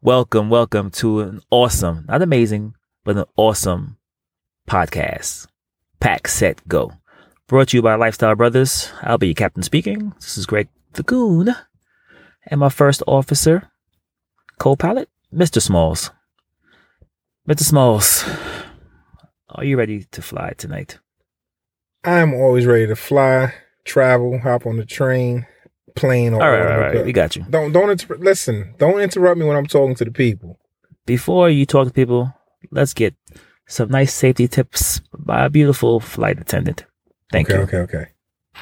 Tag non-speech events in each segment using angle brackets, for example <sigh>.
Welcome, welcome to an awesome, not amazing, but an awesome podcast. Pack, set, go. Brought to you by Lifestyle Brothers. I'll be your captain speaking. This is Greg the Goon. And my first officer, co-pilot, Mr. Smalls. Mr. Smalls, are you ready to fly tonight? I'm always ready to fly, travel, hop on the train, plane, or All right, all whatever. right, all right. We got you. Don't don't inter- listen. Don't interrupt me when I'm talking to the people. Before you talk to people, let's get some nice safety tips by a beautiful flight attendant. Thank okay, you. Okay, okay, okay.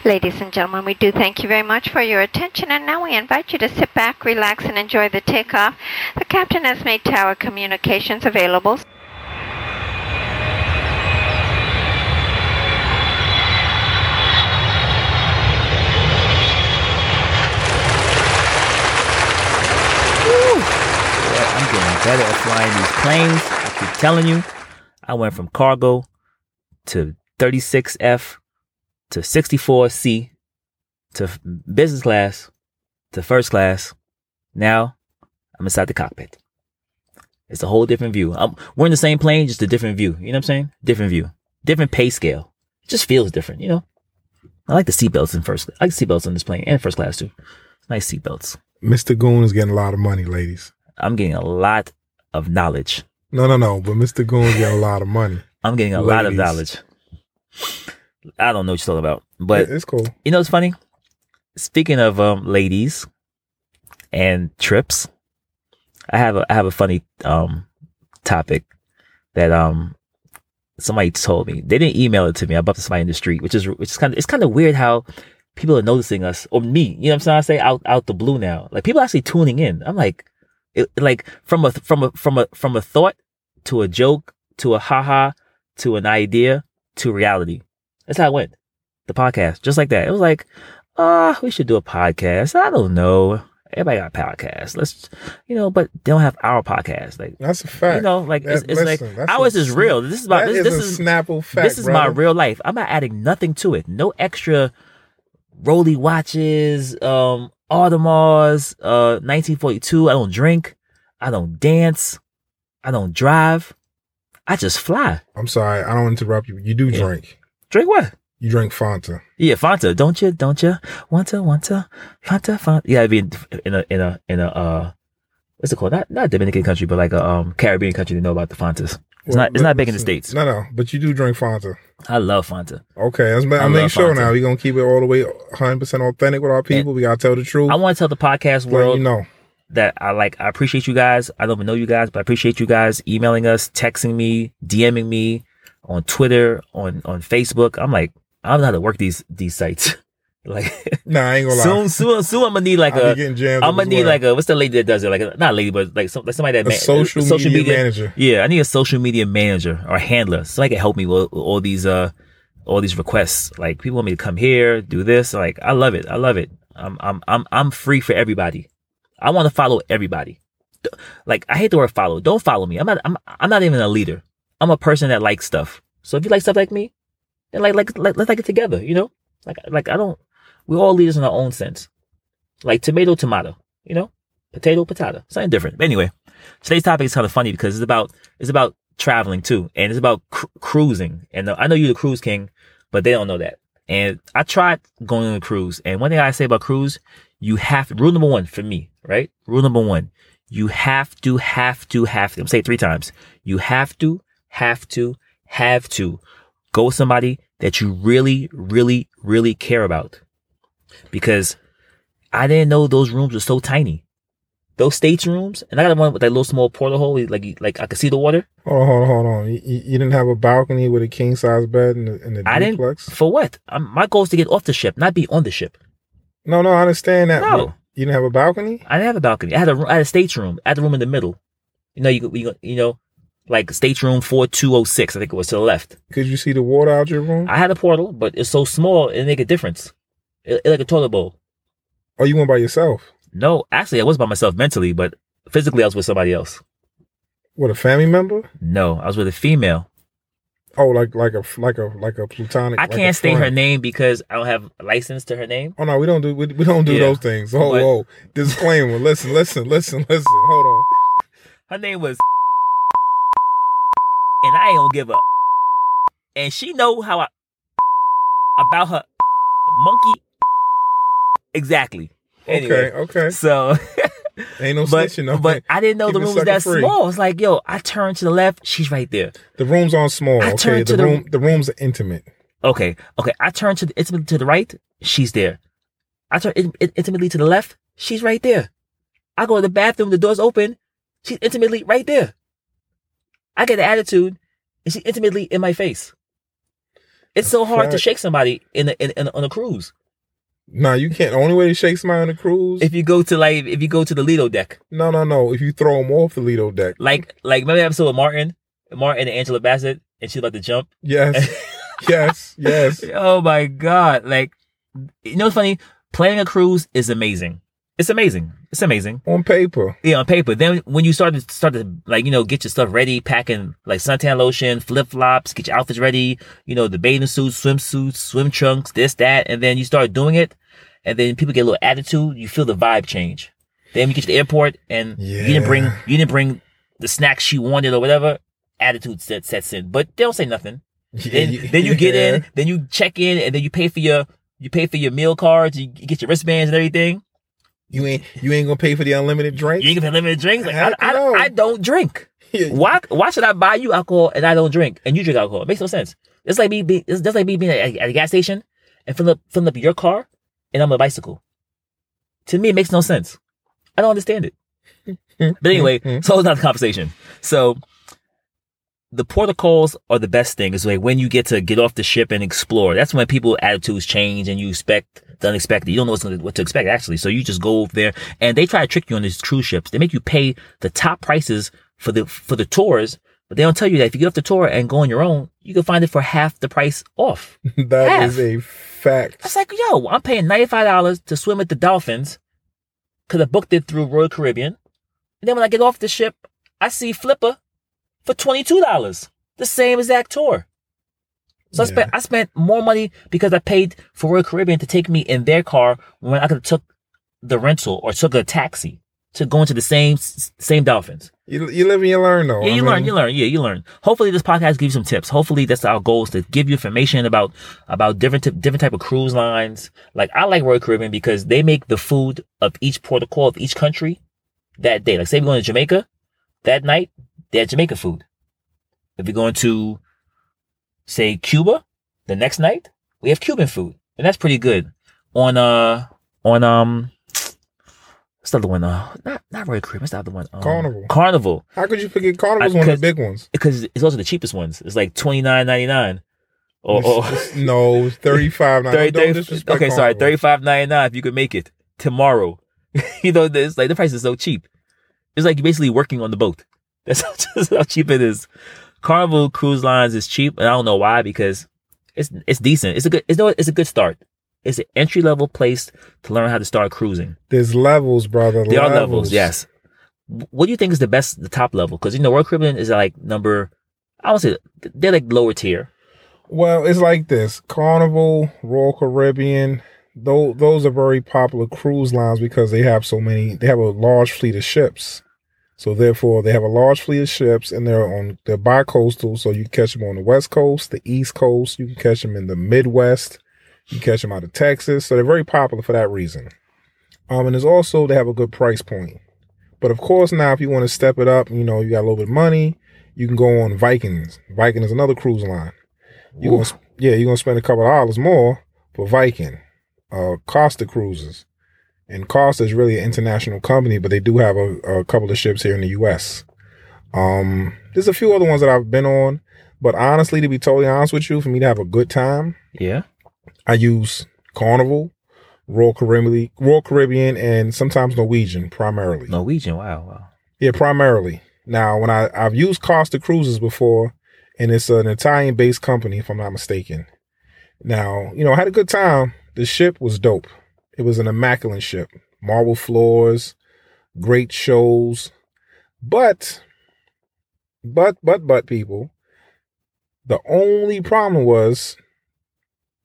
Ladies and gentlemen, we do thank you very much for your attention, and now we invite you to sit back, relax, and enjoy the takeoff. The captain has made tower communications available. Yeah, I'm getting better at flying these planes. I keep telling you. I went from cargo to 36F to 64C to business class to first class. Now I'm inside the cockpit. It's a whole different view. I'm, we're in the same plane, just a different view. You know what I'm saying? Different view, different pay scale. It just feels different, you know? I like the seatbelts in first. I like seatbelts on this plane and first class too. Nice seatbelts. Mr. Goon is getting a lot of money, ladies. I'm getting a lot of knowledge. No, no, no. But Mr. Goon's getting a lot of money. I'm getting a lot of knowledge. I don't know what you're talking about, but it's cool. you know it's funny? Speaking of um, ladies and trips, I have a I have a funny um topic that um somebody told me. They didn't email it to me. I bumped somebody in the street, which is which is kind of it's kind of weird how people are noticing us or me. You know what I'm saying? I say out out the blue now. Like people actually tuning in. I'm like, it, like from a from a from a from a thought to a joke to a haha to an idea to reality. That's how it went. The podcast, just like that. It was like, ah, we should do a podcast. I don't know. Everybody got podcasts. Let's, you know, but they don't have our podcast. Like, That's a fact. you know, like it's, That- it's listen, like ours is real. This is about this. is This is Snapple fact. this is my real life. I'm not adding nothing to it. No extra roly watches, um, Audemars, uh, 1942. I don't drink. I don't dance. I don't drive. I just fly. I'm sorry. I don't interrupt you. You do Yeah. drink. Drink what? You drink Fanta. Yeah, Fanta, don't you? Don't you? Wanta, wanta, Fanta, Fanta. Yeah, I mean, in a, in a, in a, uh, what's it called? Not, not Dominican country, but like a, um, Caribbean country. They know about the Fantas. It's Well, not, it's not big in the States. No, no. But you do drink Fanta. I love Fanta. Okay, ma- I love sure Fanta. now. We're gonna keep it all the way 100 percent authentic with our people. we gotta tell the truth. I want to tell the podcast world you know. that I like, I appreciate you guys. I don't even know you guys, but I appreciate you guys emailing us, texting me, DMing me on Twitter, on, on Facebook. I'm like, I don't know how to work these, these sites. <laughs> like, <laughs> Nah, I ain't gonna lie. soon, soon, soon I'm gonna need like I a, I'm gonna need well. like a what's the lady that does it? Like a, not a lady, but like, some, like somebody that a ma- social, media, manager. Yeah, I need a social media manager or handler. Somebody can help me with, with all these uh all these requests. Like people want me to come here, do this. Like I love it. I love it. I'm I'm I'm I'm free for everybody. I want to follow everybody. Like I hate the word follow. Don't follow me. I'm not I'm I'm not even a leader. I'm a person that likes stuff. So if you like stuff like me, then like like, like let's like it together, you know? Like like I don't we're all leaders in our own sense. Like tomato, tomato, you know? Potato, potato. Something different. But anyway, today's topic is kind of funny because it's about it's about traveling too, and it's about cru- cruising. And I know you're the cruise king, but they don't know that. And I tried going on a cruise, and one thing I say about cruise, you have rule number one for me, right? Rule number one, you have to, have to, have to. I'm saying it three times. You have to, have to, have to go with somebody that you really, really, really care about, because I didn't know those rooms were so tiny. Those states rooms, and I got one with that little small porthole, like like I could see the water. Hold on, hold on, hold on. You, you didn't have a balcony with a king size bed in the, the I didn't. duplex? For what? Um, my goal is to get off the ship, not be on the ship. No, no, I understand that. No. You didn't have a balcony? I didn't have a balcony. I had a I had a states room. I had the room in the middle. You know, you you, you know, like states room four two oh six. I think it was to the left. Could you see the water out your room? I had a portal, but it's so small it make a difference. It, it like a toilet bowl. Oh, you went by yourself? No, actually, I was by myself mentally, but physically, I was with somebody else. What a family member? No, I was with a female. Oh, like like a like a like a plutonic. I like can't state her name because I don't have a license to her name. Oh no, we don't do we, we don't do Yeah. those things. Oh, But- whoa, disclaimer. listen, listen, listen, listen. Hold on. Her name was, and I ain't gonna give up. And she know how I about her monkey. Exactly. Anyway, Okay, okay. so <laughs> Ain't no but snitching. But I didn't know the Keep it room was that free. small. It's like, yo, I turn to the left, she's right there. the rooms aren't small. I Okay, the the- room the rooms are intimate. Okay, okay. I turn to the, intimately to the right, she's there. I turn in, in- intimately to the left, she's right there. I go to the bathroom, the door's open, she's intimately right there. I get the attitude, and she's intimately in my face. It's so hard to shake somebody in, a, in, in on a cruise. Nah, you can't. The only way to shake somebody on a cruise. If you go to like, if you go to the Lido deck, no, no, no. If you throw them off the Lido deck. like, like remember the episode of Martin, Martin and Angela Bassett, and she about to jump. Yes, <laughs> yes, yes. Oh my god! Like, you know what's funny? Planning a cruise is amazing. It's amazing. It's amazing. On paper. Yeah, on paper. Then when you start to start to like you know get your stuff ready, packing like suntan lotion, flip flops, get your outfits ready. You know the bathing suits, swimsuits, swim trunks, this that, and then you start doing it, and then people get a little attitude. You feel the vibe change. Then you get to the airport and you didn't bring you didn't bring the snacks she wanted or whatever. Attitude set, sets in, but they don't say nothing. Then, then you get in, then you check in, and then you pay for your you pay for your meal cards, you get your wristbands and everything. You ain't you ain't gonna pay for the unlimited drinks. You ain't gonna pay limited drinks. Like, I, I, no. I don't drink. <laughs> Yeah, Why why should I buy you alcohol and I don't drink and you drink alcohol? It makes no sense. It's like me being it's just like me being at, at a gas station and filling up filling up your car and I'm on a bicycle. To me, it makes no sense. I don't understand it. <laughs> But anyway, mm-hmm. so it's not the conversation. So the protocols are the best thing. Is like when you get to get off the ship and explore. That's when people attitudes change and you expect the unexpected. You don't know what to expect actually. So you just go over there and they try to trick you on these cruise ships. They make you pay the top prices for the for the tours, but they don't tell you that if you get off the tour and go on your own, you can find it for half the price off. <laughs> that half. is a fact. It's like, yo, I'm paying ninety five dollars to swim with the dolphins because I booked it through Royal Caribbean. And then when I get off the ship, I see Flipper for twenty two dollars, the same exact tour. So I spent I spent more money because I paid for Royal Caribbean to take me in their car when I could have took the rental or took a taxi to go into the same same dolphins. You you live and you learn though. Yeah, I you mean, learn, you learn. Yeah, you learn. Hopefully, this podcast gives you some tips. Hopefully, that's our goal is to give you information about about different t- different type of cruise lines. Like I like Royal Caribbean because they make the food of each protocol of each country that day. Like say we're going to Jamaica that night, they have Jamaica food. If we're going to say Cuba the next night, we have Cuban food, and that's pretty good. On uh on um. What's the other one? Uh, not not Royal Caribbean. What's the other one? Um, Carnival. Carnival How could you forget Carnival's I- one of the big ones? because it's also the cheapest ones. It's like twenty nine ninety nine, or, or no, <laughs> thirty five. 30, Don't 30 disrespect okay, sorry, thirty five ninety nine if you could make it tomorrow. <laughs> you know, it's like the price is so cheap. It's like you're basically working on the boat. That's how, <laughs> just how cheap it is. Carnival Cruise Lines is cheap, and I don't know why because it's it's decent. It's a good it's no it's a good start. It's an entry level place to learn how to start cruising. There's levels, brother. There are levels, yes. What do you think is the best, the top level? Because you know, Royal Caribbean is like number, I don't say they're like lower tier. Well, it's like this: Carnival, Royal Caribbean. Those those are very popular cruise lines because they have so many. They have a large fleet of ships. So therefore, they have a large fleet of ships, and they're on they're bi-coastal. So you can catch them on the west coast, the east coast. You can catch them in the Midwest. You can catch them out of Texas. So they're very popular for that reason. Um, and there's also they have a good price point. But of course, now if you want to step it up, you know you got a little bit of money. You can go on Vikings. Viking is another cruise line. You gonna yeah, you're gonna spend a couple of dollars more for Viking, uh, Costa Cruises, and Costa is really an international company, but they do have a, a couple of ships here in the U.S. Um, there's a few other ones that I've been on, but honestly, to be totally honest with you, for me to have a good time, Yeah. I use Carnival, Royal Caribbean, Royal Caribbean, and sometimes Norwegian primarily. Norwegian. Wow. Wow. Yeah, primarily. Now, when I I've used Costa Cruises before, and it's an Italian-based company, if I'm not mistaken. Now, you know, I had a good time. The ship was dope. It was an immaculate ship, marble floors, great shows, but, but, but, but, people. The only problem was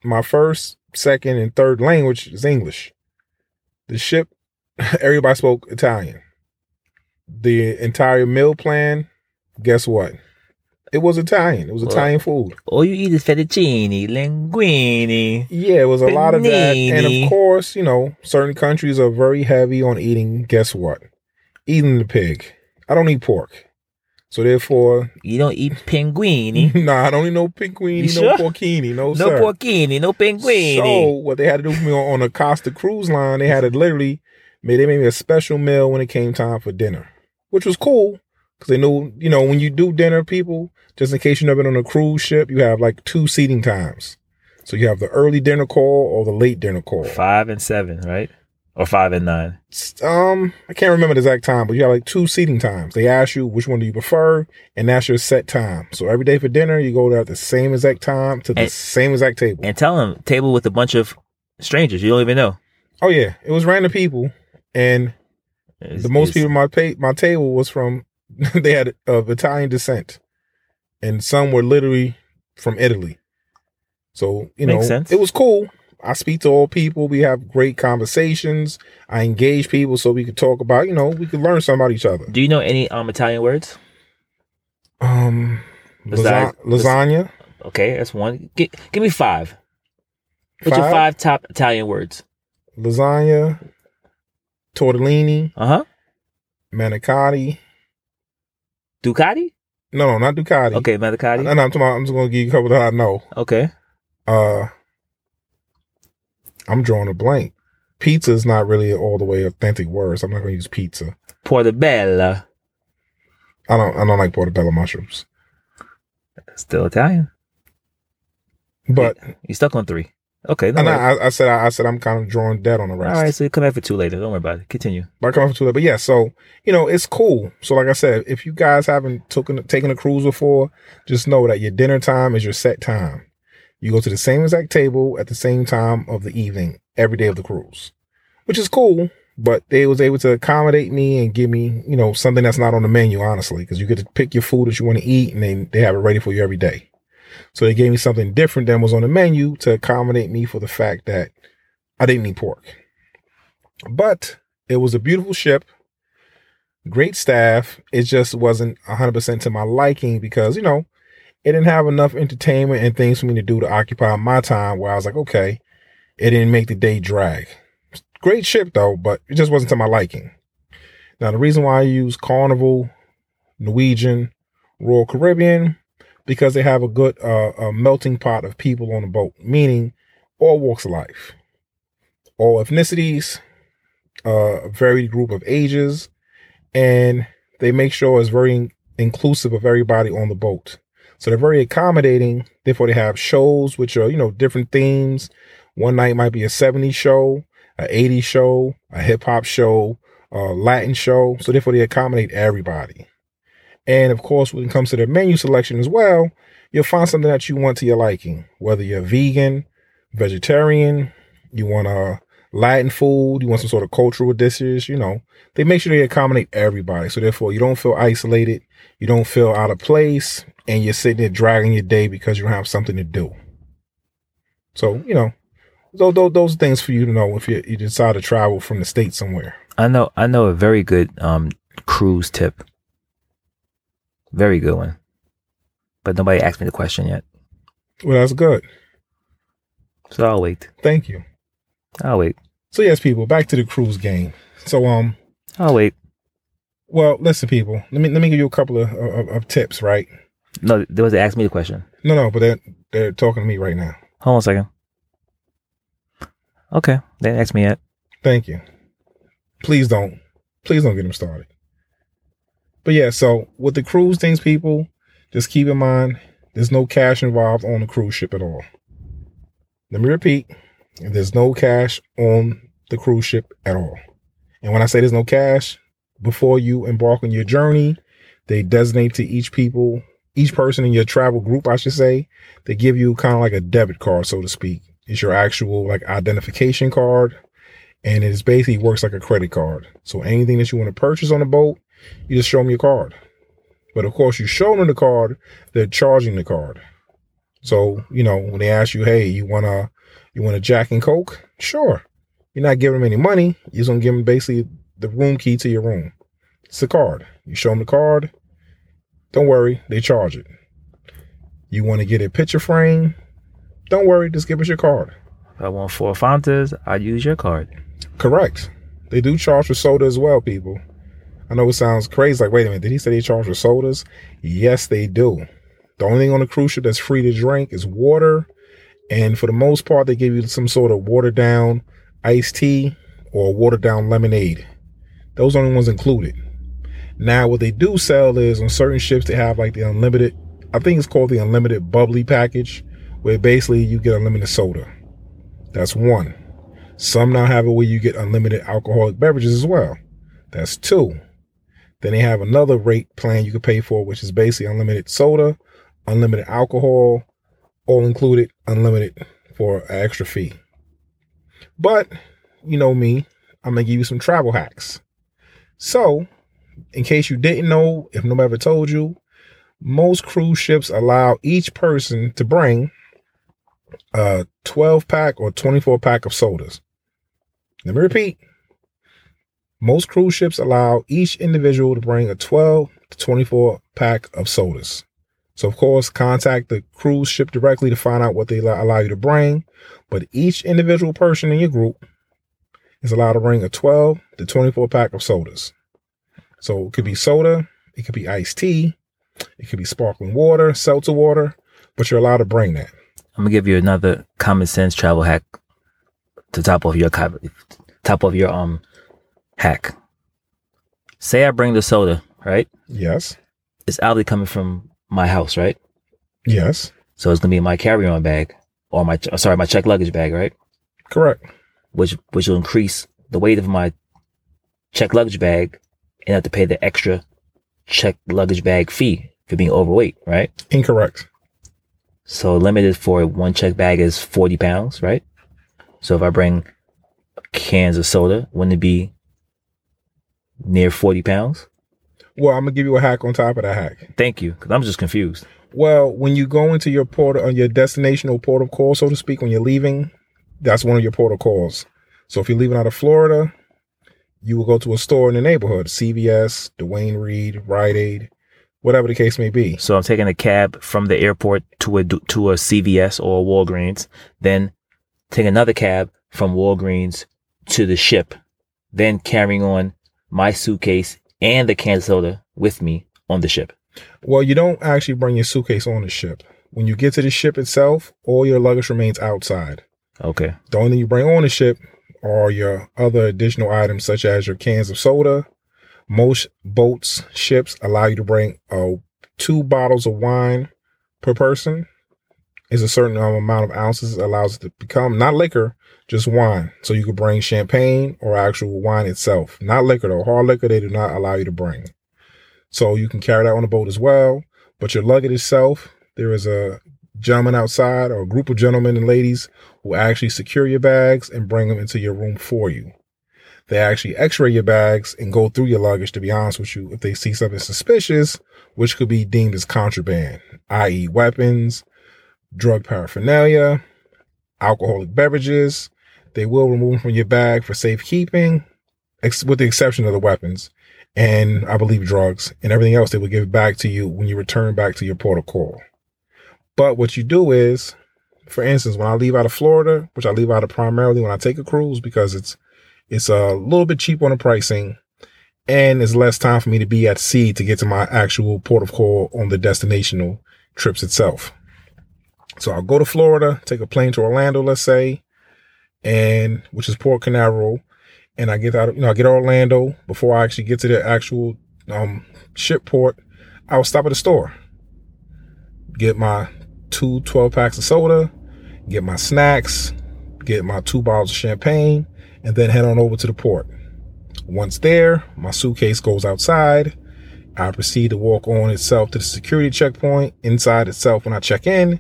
my first, second, and third language is English. The ship, <laughs> everybody spoke Italian the entire meal plan, guess what? It was Italian. It was Well- Italian food. All you eat is fettuccine, linguine. Yeah, it was a lot of that. And of course, you know, certain countries are very heavy on eating, guess what? Eating the pig. I don't eat pork. So therefore, You don't eat pinguini. <laughs> nah, I don't eat no pinguini, You no sure? porcini, no, no sir. porcini, no pinguini. So what they had to do for me on, on a Costa cruise line, they had to literally made they made me a special meal when it came time for dinner, which was cool because they knew you know when you do dinner, people just in case you've never been on a cruise ship, you have like two seating times. So you have the early dinner call or the late dinner call. five and seven, right? Or five and nine. Um, I can't remember the exact time, but you have like two seating times. They ask you which one do you prefer, and that's your set time. So every day for dinner, you go there at the same exact time to the And- same exact table. And tell them table with a bunch of strangers you don't even know. oh yeah, it was random people, and It's- the most people my pay, my table was from <laughs> they had of Italian descent, and some were literally from Italy. So you know, sense. it was cool. I speak to all people. We have great conversations. I engage people so we could talk about. You know, we could learn something about each other. Do you know any um Italian words? Um, Besides- lasa- lasagna. Okay, that's one. Gi- give me five. What's your Five? five top Italian words? lasagna, tortellini, Uh huh. manicotti. Ducati. No, no, not Ducati. Okay, No, Manicotti. no, I'm talking about, I'm just gonna give you a couple that I know. Okay. Uh, I'm drawing a blank. Pizza is not really all the way authentic words. I'm not gonna use pizza. Portobello. I don't. I don't like portobello mushrooms. Still Italian. But You stuck on three. Okay. No and. I, I said I, I said I'm kind of drawing dead on the All rest. right, so you come back for two later. Don't worry about it. Continue. But I come up to that. But yeah, so you know, it's cool. So like I said, if you guys haven't taken taken a cruise before, just know that your dinner time is your set time. You go to the same exact table at the same time of the evening every day of the cruise, which is cool. But they was able to accommodate me and give me, you know, something that's not on the menu, honestly, because you get to pick your food that you want to eat, and then they have it ready for you every day. So they gave me something different than was on the menu to accommodate me for the fact that I didn't eat pork. But it was a beautiful ship, great staff. It just wasn't 100% to my liking because, you know, it didn't have enough entertainment and things for me to do to occupy my time where I was like, okay, it didn't make the day drag. Great ship though, but it just wasn't to my liking. Now, the reason why I use Carnival, Norwegian, Royal Caribbean, because they have a good uh, a melting pot of people on the boat, meaning all walks of life, all ethnicities, uh, a varied group of ages, and they make sure it's very inclusive of everybody on the boat. So they're very accommodating. Therefore, they have shows which are you know different themes. One night might be a 70s show, a 80s show, a hip hop show, a Latin show. So therefore, they accommodate everybody. And of course, when it comes to their menu selection as well, you'll find something that you want to your liking. Whether you're vegan, vegetarian, you want a Latin food, you want some sort of cultural dishes, you know, they make sure they accommodate everybody. So therefore, you don't feel isolated, you don't feel out of place, and you're sitting there dragging your day because you don't have something to do. So, you know, those, those, those things for you to know if you, you decide to travel from the state somewhere. I know. I know a very good um cruise tip. Very good one. But nobody asked me the question yet, Well, that's good. so I'll wait. Thank you. I'll wait. So yes, people, back to the cruise game. So um, I'll wait. well, listen, people. Let me let me give you a couple of, of, of tips, right? No, there was to ask me the question. No, no, but they're they're talking to me right now. Hold on a second. Okay, they didn't me yet. Thank you. Please don't, please don't get them started. But yeah, so with the cruise things, people, just keep in mind there's no cash involved on the cruise ship at all. Let me repeat: there's no cash on the cruise ship at all. And when I say there's no cash, before you embark on your journey, they designate to each people, each person in your travel group, I should say, they give you kind of like a debit card, so to speak. It's your actual like identification card and it basically works like a credit card. So anything that you want to purchase on the boat, you just show them your card. But of course, you show them the card, they're charging the card. So you know when they ask you, "Hey, you want to you want a Jack and Coke?" Sure. You're not giving them any money. You're just gonna give them basically the room key to your room. It's a card. You show them the card. Don't worry, they charge it. You want to get a picture frame? Don't worry, just give us your card. I want four Fantas, I use your card. Correct. They do charge for soda as well, people. I know it sounds crazy. Like, wait a minute, did he say they charge for sodas? Yes, they do. The only thing on the cruise ship that's free to drink is water. And for the most part, they give you some sort of watered down iced tea or watered down lemonade. Those are the only ones included. Now, what they do sell is on certain ships, they have like the unlimited, I think it's called the unlimited bubbly package, where basically you get unlimited soda. That's one. Some now have it where you get unlimited alcoholic beverages as well. That's two. Then they have another rate plan you can pay for, which is basically unlimited soda, unlimited alcohol, all included, unlimited for an extra fee. But you know me, I'm gonna give you some travel hacks. So, in case you didn't know, if nobody ever told you, most cruise ships allow each person to bring a 12 pack or 24 pack of sodas. Let me repeat. Most cruise ships allow each individual to bring a 12 to 24 pack of sodas. So, of course, contact the cruise ship directly to find out what they allow you to bring. But each individual person in your group is allowed to bring a 12 to 24 pack of sodas. So, it could be soda, it could be iced tea, it could be sparkling water, seltzer water, but you're allowed to bring that. I'm gonna give you another common sense travel hack to top of your top of your um hack. Say I bring the soda, right? Yes. It's obviously coming from my house, right? Yes. So it's gonna be in my carry-on bag or my uh, sorry my check luggage bag, right? Correct. Which which will increase the weight of my check luggage bag and have to pay the extra check luggage bag fee for being overweight, right? Incorrect. So limited for one check bag is 40 pounds, right? So if I bring cans of soda, wouldn't it be near 40 pounds? Well, I'm gonna give you a hack on top of that hack. Thank you, because I'm just confused. Well, when you go into your port on your destination or port of call, so to speak, when you're leaving, that's one of your port of calls. So if you're leaving out of Florida, you will go to a store in the neighborhood, CVS, Duane Reade, Rite Aid, whatever the case may be. So I'm taking a cab from the airport to a to a CVS or a Walgreens, then take another cab from Walgreens to the ship, then carrying on my suitcase and the can of soda with me on the ship. Well, you don't actually bring your suitcase on the ship. When you get to the ship itself, all your luggage remains outside. Okay. The only thing you bring on the ship are your other additional items, such as your cans of soda. Most boats, ships allow you to bring uh, two bottles of wine per person. Is a certain um, amount of ounces allows it to become not liquor, just wine. So you could bring champagne or actual wine itself, not liquor though. Hard liquor they do not allow you to bring. So you can carry that on the boat as well. But your luggage itself, there is a gentleman outside or a group of gentlemen and ladies who actually secure your bags and bring them into your room for you. They actually x-ray your bags and go through your luggage, to be honest with you, if they see something suspicious, which could be deemed as contraband, i.e. weapons, drug paraphernalia, alcoholic beverages. They will remove them from your bag for safekeeping, ex- with the exception of the weapons and I believe drugs and everything else they will give back to you when you return back to your port of call. But what you do is, for instance, when I leave out of Florida, which I leave out of primarily when I take a cruise because it's it's a little bit cheap on the pricing and it's less time for me to be at sea to get to my actual port of call on the destinational trips itself. So I'll go to Florida, take a plane to Orlando, let's say, and which is Port Canaveral, and I get out, you know, I get Orlando before I actually get to the actual um, ship port. I will stop at a store, get my two 12 packs of soda, get my snacks, get my two bottles of champagne, and then head on over to the port. Once there, my suitcase goes outside. I proceed to walk on itself to the security checkpoint. Inside itself, when I check in,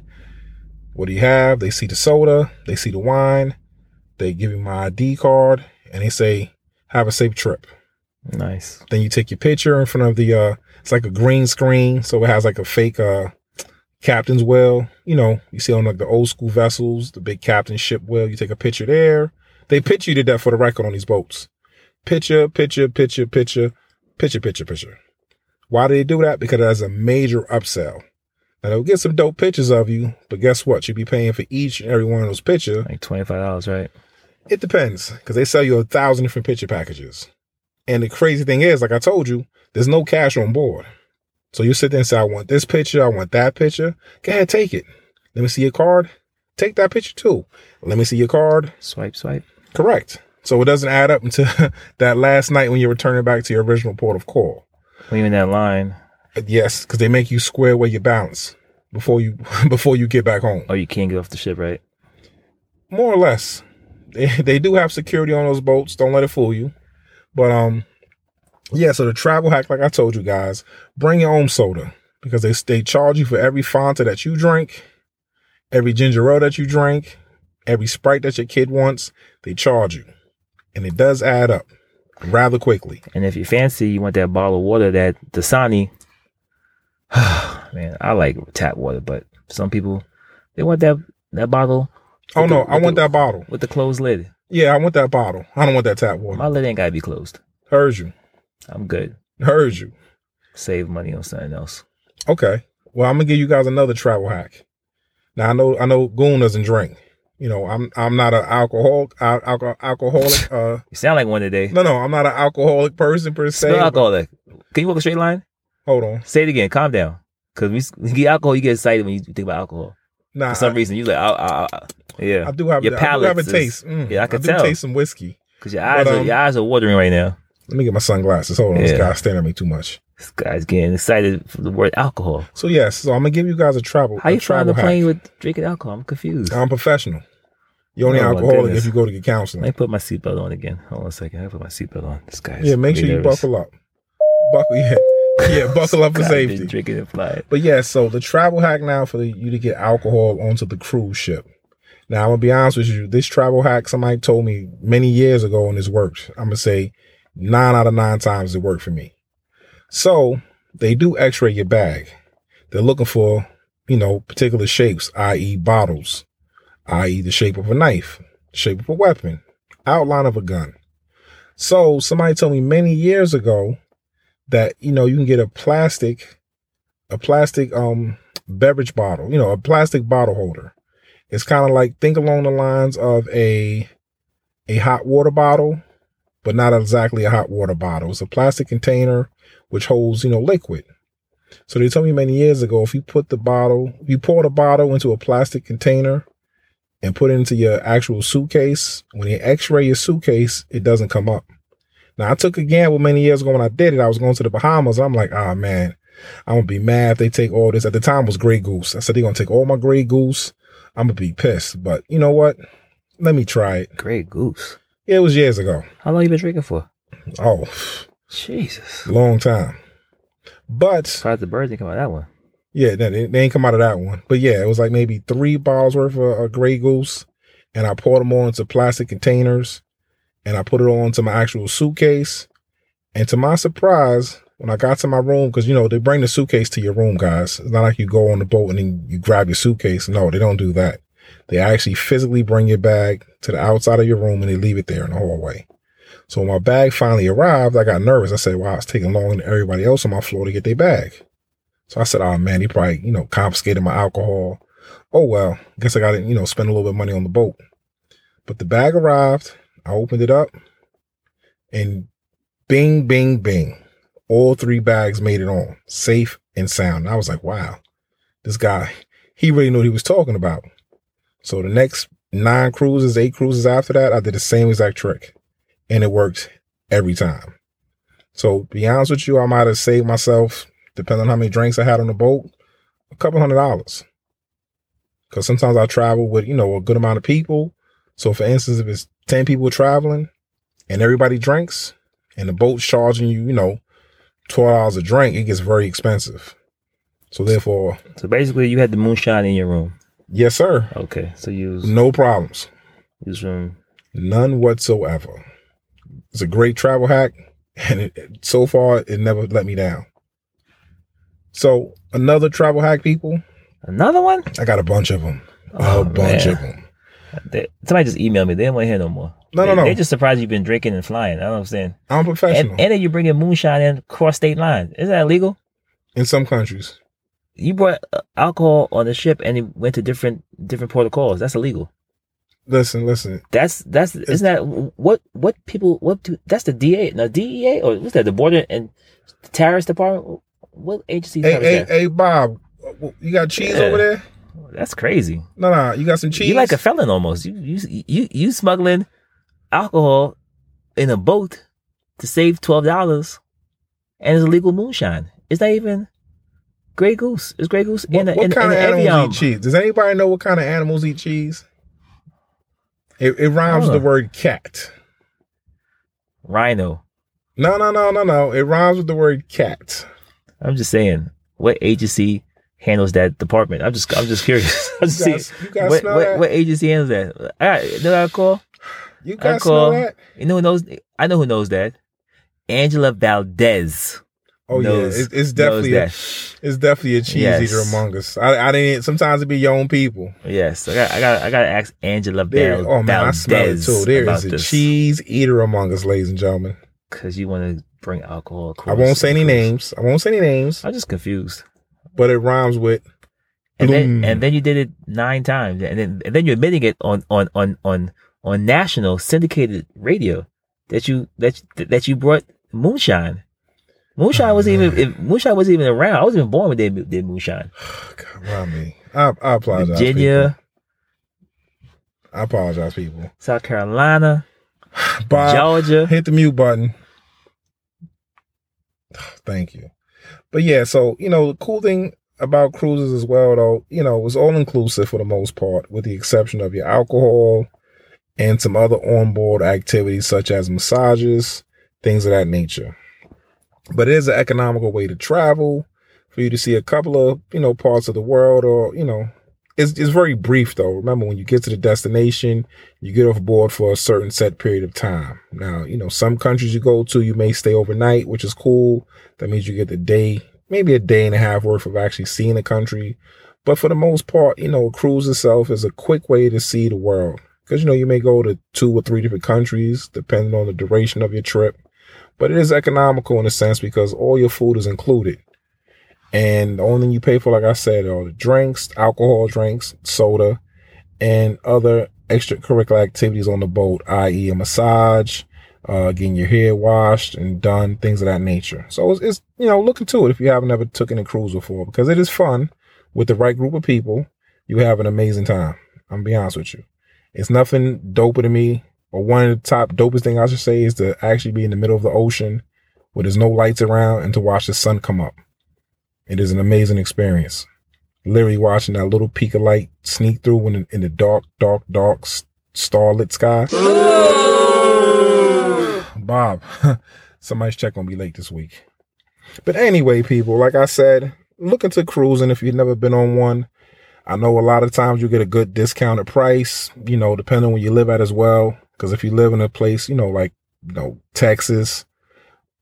what do you have? They see the soda, they see the wine, they give you my ID card, and they say, have a safe trip. Nice. Then you take your picture in front of the, uh, it's like a green screen. So it has like a fake, uh, captain's wheel. You know, you see on like the old school vessels, the big captain ship wheel. You take a picture there. They pitch you to death for the record on these boats. Picture, picture, picture, picture, Picture, picture, picture. Why do they do that? Because that's a major upsell. Now they'll get some dope pictures of you, but guess what? You'll be paying for each and every one of those pictures. Like twenty five dollars, right? It depends, because they sell you a thousand different picture packages. And the crazy thing is, like I told you, there's no cash on board. So you sit there and say, I want this picture, I want that picture. Go ahead, take it. Let me see your card. Take that picture too. Let me see your card. Swipe, swipe. Correct. So it doesn't add up <laughs> until that last night when you're returning back to your original port of call. In that line, Yes, because they make you square away your balance before you <laughs> before you get back home. oh, you can't get off the ship, right? More or less. They <laughs> they do have security on those boats. Don't let it fool you. But um, yeah. So the travel hack, like I told you guys, bring your own soda because they they charge you for every Fanta that you drink, every ginger ale that you drink, every Sprite that your kid wants. They charge you, and it does add up rather quickly. And if you fancy, you want that bottle of water, that Dasani. <sighs> Man, I like tap water, but some people they want that that bottle Oh no, the- I want the- that bottle. with the closed lid. Yeah, I want that bottle. I don't want that tap water. My lid ain't gotta be closed. Heard you. I'm good. Heard you. Save money on something else. Okay. Well, I'm gonna give you guys another travel hack. Now I know I know Goon doesn't drink. You know, I'm I'm not an alcohol al- alco- alcoholic. Uh, You sound like one today. no, no, I'm not an alcoholic person per se. Spell alcoholic. Can you walk a straight line? Hold on. Say it again. Calm down. Cause we get alcohol, you get excited when you think about alcohol. Nah, For some I, reason, you like, ah, ah. yeah. I do have Your palate. I have a taste. Mm, yeah, I can I do tell. taste some whiskey. Cause your eyes, But, are, um, your eyes are watering right now. Let me get my sunglasses. Hold on, this guy's staring at me too much. This guy's getting excited for the word alcohol. So yes, so I'm gonna give you guys a travel. How a you the plane hack. with drinking alcohol? I'm confused. I'm professional. You're only Oh, alcoholic if you go to get Let counseling. me put my seatbelt on again. Hold on a second. I put my seatbelt on. This guy's Yeah, make sure you nervous. buckle up. Buckle, <laughs> yeah, yeah, <laughs> buckle up for safety. Drinking and flying. But yeah, so the travel hack now for you to get alcohol onto the cruise ship. Now I'm gonna be honest with you. This travel hack somebody told me many years ago, and it's worked. I'm gonna say nine out of nine times it worked for me. So they do X-ray your bag. They're looking for you know particular shapes, i.e., bottles, i.e., the shape of a knife, shape of a weapon, outline of a gun. So somebody told me many years ago that you know you can get a plastic a plastic um beverage bottle, you know, a plastic bottle holder. It's kind of like think along the lines of a a hot water bottle, but not exactly a hot water bottle. It's a plastic container which holds, you know, liquid. So they told me many years ago if you put the bottle, you pour the bottle into a plastic container and put it into your actual suitcase, when you x-ray your suitcase, it doesn't come up. Now I took a gamble many years ago when I did it. I was going to the Bahamas. I'm like, ah man, I'm gonna be mad if they take all this. At the time it was Grey Goose. I said they're gonna take all my Grey Goose. I'm gonna be pissed. But you know what? Let me try it. Grey goose. Yeah, it was years ago. How long you been drinking for? Oh, Jesus. long time. But Surprised the bird didn't come out of that one. yeah, they, they ain't come out of that one. But yeah, it was like maybe three bottles worth of uh, Grey Goose, and I poured them all into plastic containers, and I put it all into my actual suitcase. And to my surprise, when I got to my room, because you know they bring the suitcase to your room, guys. It's not like you go on the boat and then you grab your suitcase. No, they don't do that. They actually physically bring your bag to the outside of your room and they leave it there in the hallway. So when my bag finally arrived, I got nervous. I said, "Wow, it's taking longer than everybody else on my floor to get their bag." So I said, "Oh man, he probably you know confiscated my alcohol." Oh well, guess I got to you know spend a little bit of money on the boat. But the bag arrived. I opened it up, and bing, bing, bing. All three bags made it on, safe and sound. I was like, wow, this guy, he really knew what he was talking about. So the next nine cruises, eight cruises after that, I did the same exact trick. And it worked every time. So be honest with you, I might have saved myself, depending on how many drinks I had on the boat, a couple hundred dollars. Because sometimes I travel with, you know, a good amount of people. So for instance, if it's 10 people traveling and everybody drinks and the boat's charging you, you know, $12 a drink, it gets very expensive. So therefore, So basically, you had the moonshine in your room. yes, sir. Okay. So you use, No problems. use room. None whatsoever. It's a great travel hack. <laughs> And it- so far, it never let me down. So another travel hack, people, Another one? I got a bunch of them. Oh, a bunch man. of them. They, somebody just emailed me. They didn't want to hear no more. No, no, They- no. They just surprised you've been drinking and flying. I don't understand. I'm professional And, and then you bringing moonshine in cross state line. Is that illegal? in some countries. You brought uh, alcohol on the ship and it went to different different protocols. That's illegal. Listen, listen. That's that's isn't that what what people what do that's the DA no DEA or what's that the border and the terrorist department what agency Hey, hey, hey, Bob, you got cheese Yeah. over there? That's crazy. No, no, you got some cheese. You like a felon almost. You you you you smuggling alcohol in a boat to save twelve dollars, and it's illegal moonshine. It's not even Grey Goose. It's Grey Goose what, in the what in, kind in of animals eat cheese? Does anybody know what kind of animals eat cheese? It, it rhymes the word cat. Rhino. No, no, no, no, no. It rhymes with the word cat. I'm just saying, what agency handles that department? I'm just I'm just curious. <laughs> I'm just You seeing- guys, you guys what, what, what agency handles that? All right, you know what I call? you I guys call. smell that? You know who knows? I know who knows that. Angela Valdez. Oh knows- yeah, it, it's definitely a, it's definitely a cheese Yes. eater among us. I, I didn't. Sometimes it be your own people. Yes, I got I got I got to ask Angela There, Val, oh man, I smell it too. There is a this cheese eater among us, ladies and gentlemen. because you want to bring alcohol. I won't say any names. I won't say any names, I'm just confused. But it rhymes with. And then and then you did it nine times, and then and then you're admitting it on on on on on national syndicated radio that you that that you brought moonshine. Moonshine Oh, wasn't even man. if Moonshine wasn't even around. I wasn't even born when they did Moonshine. <sighs> God, why me? I, I apologize. Virginia, people. I apologize, people. South Carolina, <sighs> Bob, Georgia. hit the mute button. <sighs> Thank you. But yeah, so you know, the cool thing about cruises as well, though, you know, it was all inclusive for the most part, with the exception of your alcohol and some other onboard activities such as massages, things of that nature. But it is an economical way to travel for you to see a couple of, you know, parts of the world or, you know, it's, it's very brief though. Remember, when you get to the destination, you get off board for a certain set period of time. Now, you know, some countries you go to, you may stay overnight, which is cool. That means you get the day, maybe a day and a half worth of actually seeing the country. But for the most part, you know, a cruise itself is a quick way to see the world. Because, you know, you may go to two or three different countries, depending on the duration of your trip. But it is economical in a sense because all your food is included. And the only thing you pay for, like I said, are the drinks, alcohol drinks, soda, and other extracurricular activities on the boat, i.e., a massage, uh, getting your hair washed and done, things of that nature. So it's, it's, you know, look into it if you haven't ever taken a cruise before because it is fun with the right group of people. You have an amazing time. I'm be honest with you. It's nothing doper to me, or one of the top dopest thing I should say is to actually be in the middle of the ocean where there's no lights around and to watch the sun come up. It is an amazing experience. Literally watching that little peak of light sneak through in the, in the dark, dark, dark, starlit sky. Bob, <laughs> somebody's check gonna be late this week. But anyway, people, like I said, look into cruising if you've never been on one. I know a lot of times you get a good discounted price, you know, depending on where you live at as well. Because if you live in a place, you know, like, you know, Texas,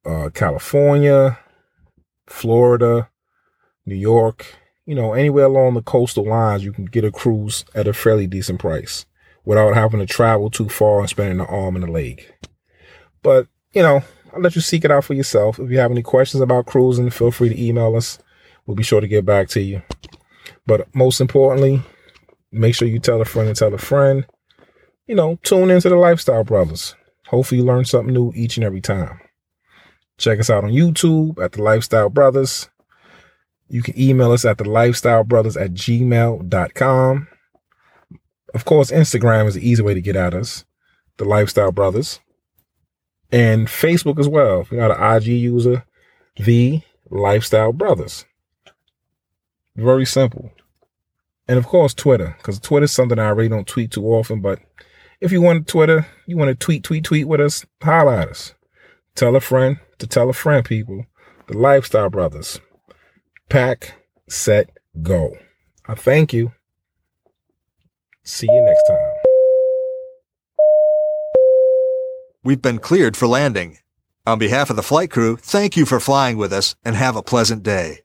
uh, California, Florida, New York, you know, anywhere along the coastal lines, you can get a cruise at a fairly decent price without having to travel too far and spending an arm and a leg. But, you know, I'll let you seek it out for yourself. If you have any questions about cruising, feel free to email us. We'll be sure to get back to you. But most importantly, make sure you tell a friend and tell a friend. You know, tune into the Lifestyle Brothers. Hopefully, you learn something new each and every time. Check us out on YouTube at the Lifestyle Brothers. You can email us at the Lifestyle Brothers at gmail.com. Of course, Instagram is the easy way to get at us, the Lifestyle Brothers. And Facebook as well. If you're not an IG user, the Lifestyle Brothers. Very simple. And of course, Twitter, because Twitter is something I really don't tweet too often. But if you want Twitter, you want to tweet, tweet, tweet with us, highlight us. Tell a friend to tell a friend, people. The Lifestyle Brothers. Pack, set, go. I thank you. See you next time. We've been cleared for landing. On behalf of the flight crew, thank you for flying with us and have a pleasant day.